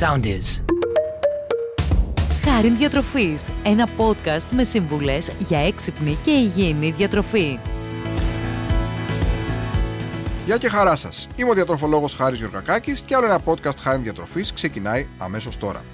sound is. Χάριν Διατροφής, ένα podcast με σύμβουλες για έξυπνη και υγιεινή διατροφή. Γεια και χαρά σας. Είμαι ο διατροφολόγος Χάρης Γιωργακάκης και άλλο ένα podcast Χάρη Διατροφής ξεκινάει αμέσως τώρα.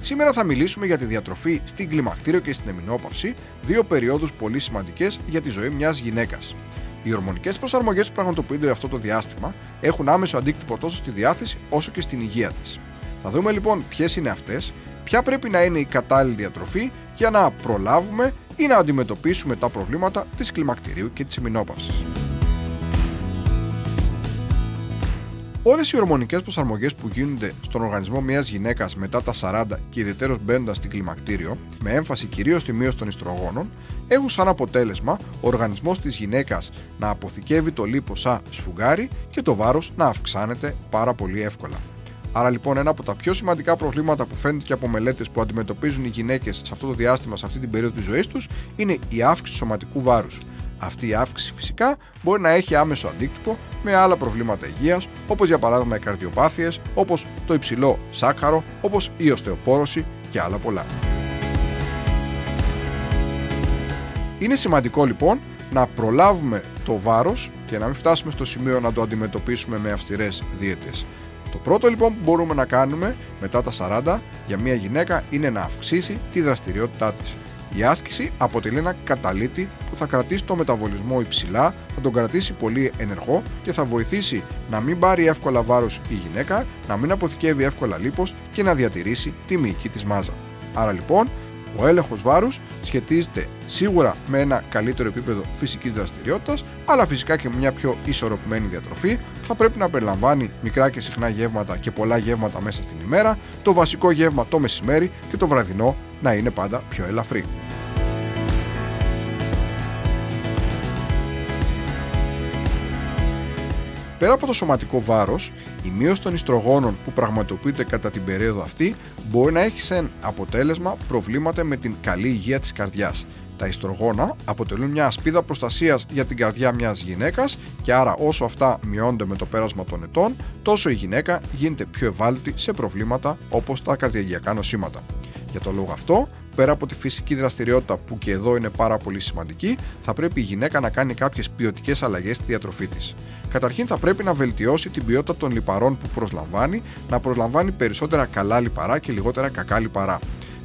Σήμερα θα μιλήσουμε για τη διατροφή στην κλιμακτήριο και στην εμινόπαυση, δύο περιόδους πολύ σημαντικές για τη ζωή μιας γυναίκας. Οι ορμονικές προσαρμογές που πραγματοποιούνται αυτό το διάστημα έχουν άμεσο αντίκτυπο τόσο στη διάθεση όσο και στην υγεία της. Θα δούμε λοιπόν ποιες είναι αυτές, ποια πρέπει να είναι η κατάλληλη διατροφή για να προλάβουμε ή να αντιμετωπίσουμε τα προβλήματα της κλιμακτηρίου και της εμινόπαυση. Όλες οι ορμονικές προσαρμογές που γίνονται στον οργανισμό μιας γυναίκας μετά τα 40 και ιδιαίτερως μπαίνοντα στην κλιμακτήριο, με έμφαση κυρίως στη μείωση των ιστρογόνων, έχουν σαν αποτέλεσμα ο οργανισμός της γυναίκας να αποθηκεύει το λίπος σαν σφουγγάρι και το βάρος να αυξάνεται πάρα πολύ εύκολα. Άρα λοιπόν ένα από τα πιο σημαντικά προβλήματα που φαίνεται και από μελέτες που αντιμετωπίζουν οι γυναίκες σε αυτό το διάστημα, σε αυτή την περίοδο της ζωής τους, είναι η αύξηση σωματικού βάρους. Αυτή η αύξηση φυσικά μπορεί να έχει άμεσο αντίκτυπο με άλλα προβλήματα υγείας όπως για παράδειγμα οι καρδιοπάθειες, όπως το υψηλό σάκχαρο, όπως η οστεοπόρωση και άλλα πολλά. Είναι σημαντικό λοιπόν να προλάβουμε το βάρος και να μην φτάσουμε στο σημείο να το αντιμετωπίσουμε με αυστηρές δίαιτες. Το πρώτο λοιπόν που μπορούμε να κάνουμε μετά τα 40 για μια γυναίκα είναι να αυξήσει τη δραστηριότητά της. Η άσκηση αποτελεί ένα καταλήτη που θα κρατήσει το μεταβολισμό υψηλά, θα τον κρατήσει πολύ ενεργό και θα βοηθήσει να μην πάρει εύκολα βάρος η γυναίκα, να μην αποθηκεύει εύκολα λίπος και να διατηρήσει τη μυϊκή της μάζα. Άρα λοιπόν, ο έλεγχος βάρους σχετίζεται σίγουρα με ένα καλύτερο επίπεδο φυσικής δραστηριότητας, αλλά φυσικά και με μια πιο ισορροπημένη διατροφή. Θα πρέπει να περιλαμβάνει μικρά και συχνά γεύματα και πολλά γεύματα μέσα στην ημέρα, το βασικό γεύμα το μεσημέρι και το βραδινό να είναι πάντα πιο ελαφρύ. Πέρα από το σωματικό βάρος, η μείωση των ιστρογόνων που πραγματοποιείται κατά την περίοδο αυτή μπορεί να έχει σαν αποτέλεσμα προβλήματα με την καλή υγεία της καρδιάς. Τα ιστρογόνα αποτελούν μια ασπίδα προστασίας για την καρδιά μιας γυναίκας και άρα όσο αυτά μειώνται με το πέρασμα των ετών, τόσο η γυναίκα γίνεται πιο ευάλωτη σε προβλήματα όπως τα καρδιαγιακά νοσήματα. Για τον λόγο αυτό, πέρα από τη φυσική δραστηριότητα που και εδώ είναι πάρα πολύ σημαντική, θα πρέπει η γυναίκα να κάνει κάποιες ποιοτικές αλλαγές στη διατροφή της. Καταρχήν θα πρέπει να βελτιώσει την ποιότητα των λιπαρών που προσλαμβάνει, να προσλαμβάνει περισσότερα καλά λιπαρά και λιγότερα κακά λιπαρά.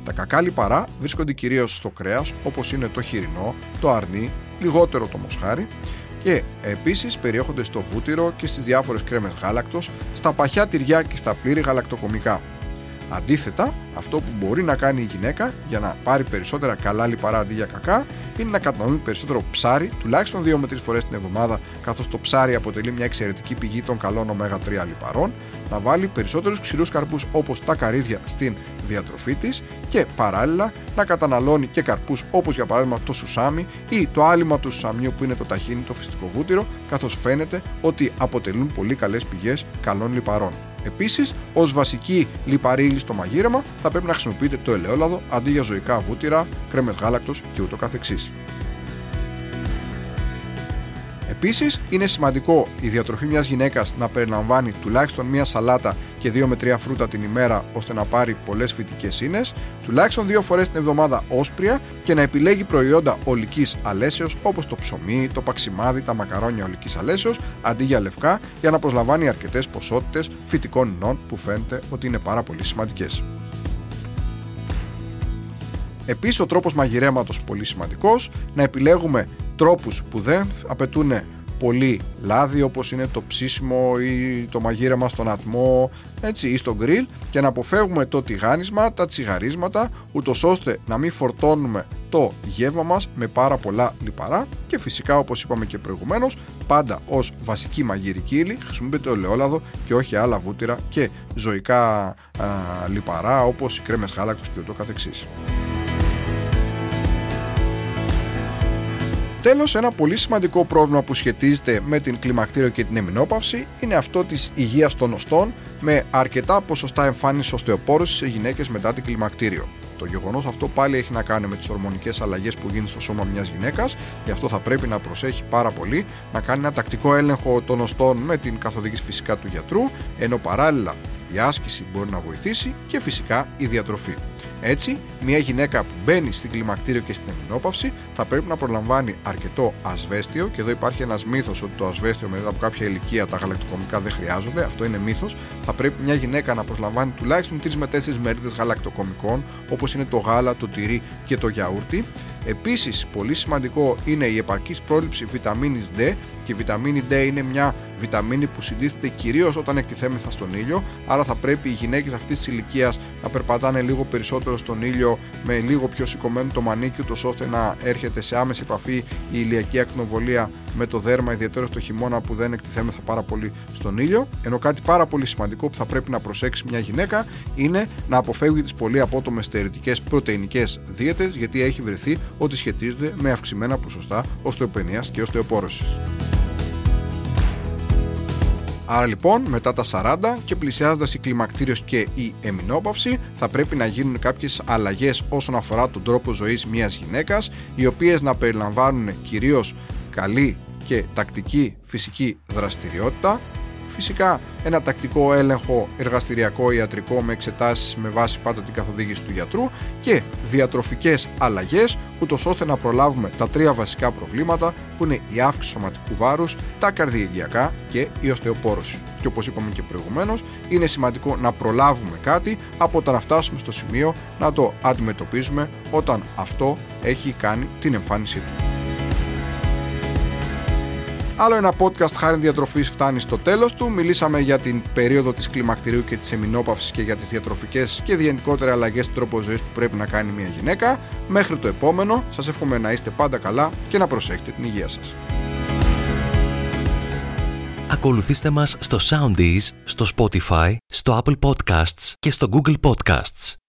Τα κακά λιπαρά βρίσκονται κυρίως στο κρέας, όπως είναι το χοιρινό, το αρνί, λιγότερο το μοσχάρι και επίσης περιέχονται στο βούτυρο και στις διάφορες κρέμες γάλακτος, στα παχιά τυριά και στα πλήρη γαλακτοκομικά. Αντίθετα, αυτό που μπορεί να κάνει η γυναίκα για να πάρει περισσότερα καλά λιπαρά αντί για κακά είναι να καταναλώνει περισσότερο ψάρι, τουλάχιστον 2 με 3 φορές την εβδομάδα, καθώς το ψάρι αποτελεί μια εξαιρετική πηγή των καλών ω3 λιπαρών, να βάλει περισσότερους ξηρούς καρπούς όπως τα καρύδια στην διατροφή της και παράλληλα να καταναλώνει και καρπούς όπως για παράδειγμα το σουσάμι ή το άλυμα του σουσαμιού που είναι το ταχίνι, το φυσικό βούτυρο, καθώς φαίνεται ότι αποτελούν πολύ καλές πηγές καλών λιπαρών. Επίσης, ως βασική λιπαρή ύλη στο μαγείρεμα θα πρέπει να χρησιμοποιείτε το ελαιόλαδο αντί για ζωικά βούτυρα, κρέμες γάλακτος και ούτω καθεξής. Επίσης, είναι σημαντικό η διατροφή μιας γυναίκας να περιλαμβάνει τουλάχιστον μία σαλάτα και 2 με 3 φρούτα την ημέρα ώστε να πάρει πολλές φυτικές ίνες, τουλάχιστον 2 φορές την εβδομάδα όσπρια και να επιλέγει προϊόντα ολικής αλέσεως όπως το ψωμί, το παξιμάδι, τα μακαρόνια ολικής αλέσεως αντί για λευκά για να προσλαμβάνει αρκετές ποσότητες φυτικών ινών που φαίνεται ότι είναι πάρα πολύ σημαντικές. Επίσης, ο τρόπος μαγειρέματος πολύ σημαντικός, να επιλέγουμε τρόπους που δεν απαιτούν πολύ λάδι όπως είναι το ψήσιμο ή το μαγείρεμα στον ατμό έτσι, ή στο γκριλ και να αποφεύγουμε το τηγάνισμα, τα τσιγαρίσματα ούτως ώστε να μην φορτώνουμε το γεύμα μας με πάρα πολλά λιπαρά και φυσικά όπως είπαμε και προηγουμένως πάντα ως βασική μαγειρική ύλη χρησιμοποιείται το ελαιόλαδο και όχι άλλα βούτυρα και ζωικά α, λιπαρά όπως οι κρέμες γάλακτος και ούτω καθεξής. Τέλος, ένα πολύ σημαντικό πρόβλημα που σχετίζεται με την κλιμακτήριο και την εμεινόπαυση είναι αυτό της υγείας των οστών με αρκετά ποσοστά εμφάνισης οστεοπόρωσης σε γυναίκες μετά την κλιμακτήριο. Το γεγονός αυτό πάλι έχει να κάνει με τις ορμονικές αλλαγές που γίνουν στο σώμα μιας γυναίκας, γι' αυτό θα πρέπει να προσέχει πάρα πολύ, να κάνει ένα τακτικό έλεγχο των οστών με την καθοδήγηση φυσικά του γιατρού, ενώ παράλληλα η άσκηση μπορεί να βοηθήσει και φυσικά η διατροφή. Έτσι, μια γυναίκα που μπαίνει στην κλιμακτήριο και στην εμεινόπαυση θα πρέπει να προλαμβάνει αρκετό ασβέστιο και εδώ υπάρχει ένας μύθος ότι το ασβέστιο μετά από κάποια ηλικία τα γαλακτοκομικά δεν χρειάζονται. Αυτό είναι μύθος. Θα πρέπει μια γυναίκα να προσλαμβάνει τουλάχιστον 3 με 4 μερίδες γαλακτοκομικών όπως είναι το γάλα, το τυρί και το γιαούρτι. Επίσης, πολύ σημαντικό είναι η επαρκής πρόληψη βιταμίνης D και η βιταμίνη D είναι μια βιταμίνη που συντίθεται κυρίως όταν εκτιθέμεθα στον ήλιο, άρα θα πρέπει οι γυναίκες αυτής της ηλικίας να περπατάνε λίγο περισσότερο στον ήλιο με λίγο πιο σηκωμένο το μανίκι τους ώστε να έρχεται σε άμεση επαφή η ηλιακή ακτινοβολία με το δέρμα, ιδιαίτερα στο χειμώνα που δεν εκτιθέμεθα πάρα πολύ στον ήλιο. Ενώ κάτι πάρα πολύ σημαντικό που θα πρέπει να προσέξει μια γυναίκα είναι να αποφεύγει τις πολύ απότομες στερετικές πρωτεϊνικές δίαιτες γιατί έχει βρεθεί ότι σχετίζονται με αυξημένα ποσοστά οστεοπενίας και οστεοπόρωσης. Άρα λοιπόν μετά τα 40 και πλησιάζοντας η κλιμακτήριος και η εμινόπαυση θα πρέπει να γίνουν κάποιες αλλαγές όσον αφορά τον τρόπο ζωής μιας γυναίκας οι οποίες να περιλαμβάνουν κυρίως καλή και τακτική φυσική δραστηριότητα. Φυσικά ένα τακτικό έλεγχο εργαστηριακό ιατρικό με εξετάσεις με βάση πάντα την καθοδήγηση του γιατρού και διατροφικές αλλαγές ούτως ώστε να προλάβουμε τα τρία βασικά προβλήματα που είναι η αύξηση σωματικού βάρους, τα καρδιαγγειακά και η οστεοπόρωση. Και όπως είπαμε και προηγουμένως, είναι σημαντικό να προλάβουμε κάτι από το να φτάσουμε στο σημείο να το αντιμετωπίζουμε όταν αυτό έχει κάνει την εμφάνισή του. Άλλο ένα podcast χάρη διατροφής φτάνει στο τέλος του. Μιλήσαμε για την περίοδο της κλιμακτηρίου και της εμινόπαυσης και για τις διατροφικές και γενικότερα αλλαγές του τρόπου ζωής που πρέπει να κάνει μια γυναίκα. Μέχρι το επόμενο, σας εύχομαι να είστε πάντα καλά και να προσέχετε την υγεία σας. Ακολουθήστε μας στο Soundees, στο Spotify, στο Apple Podcasts και στο Google Podcasts.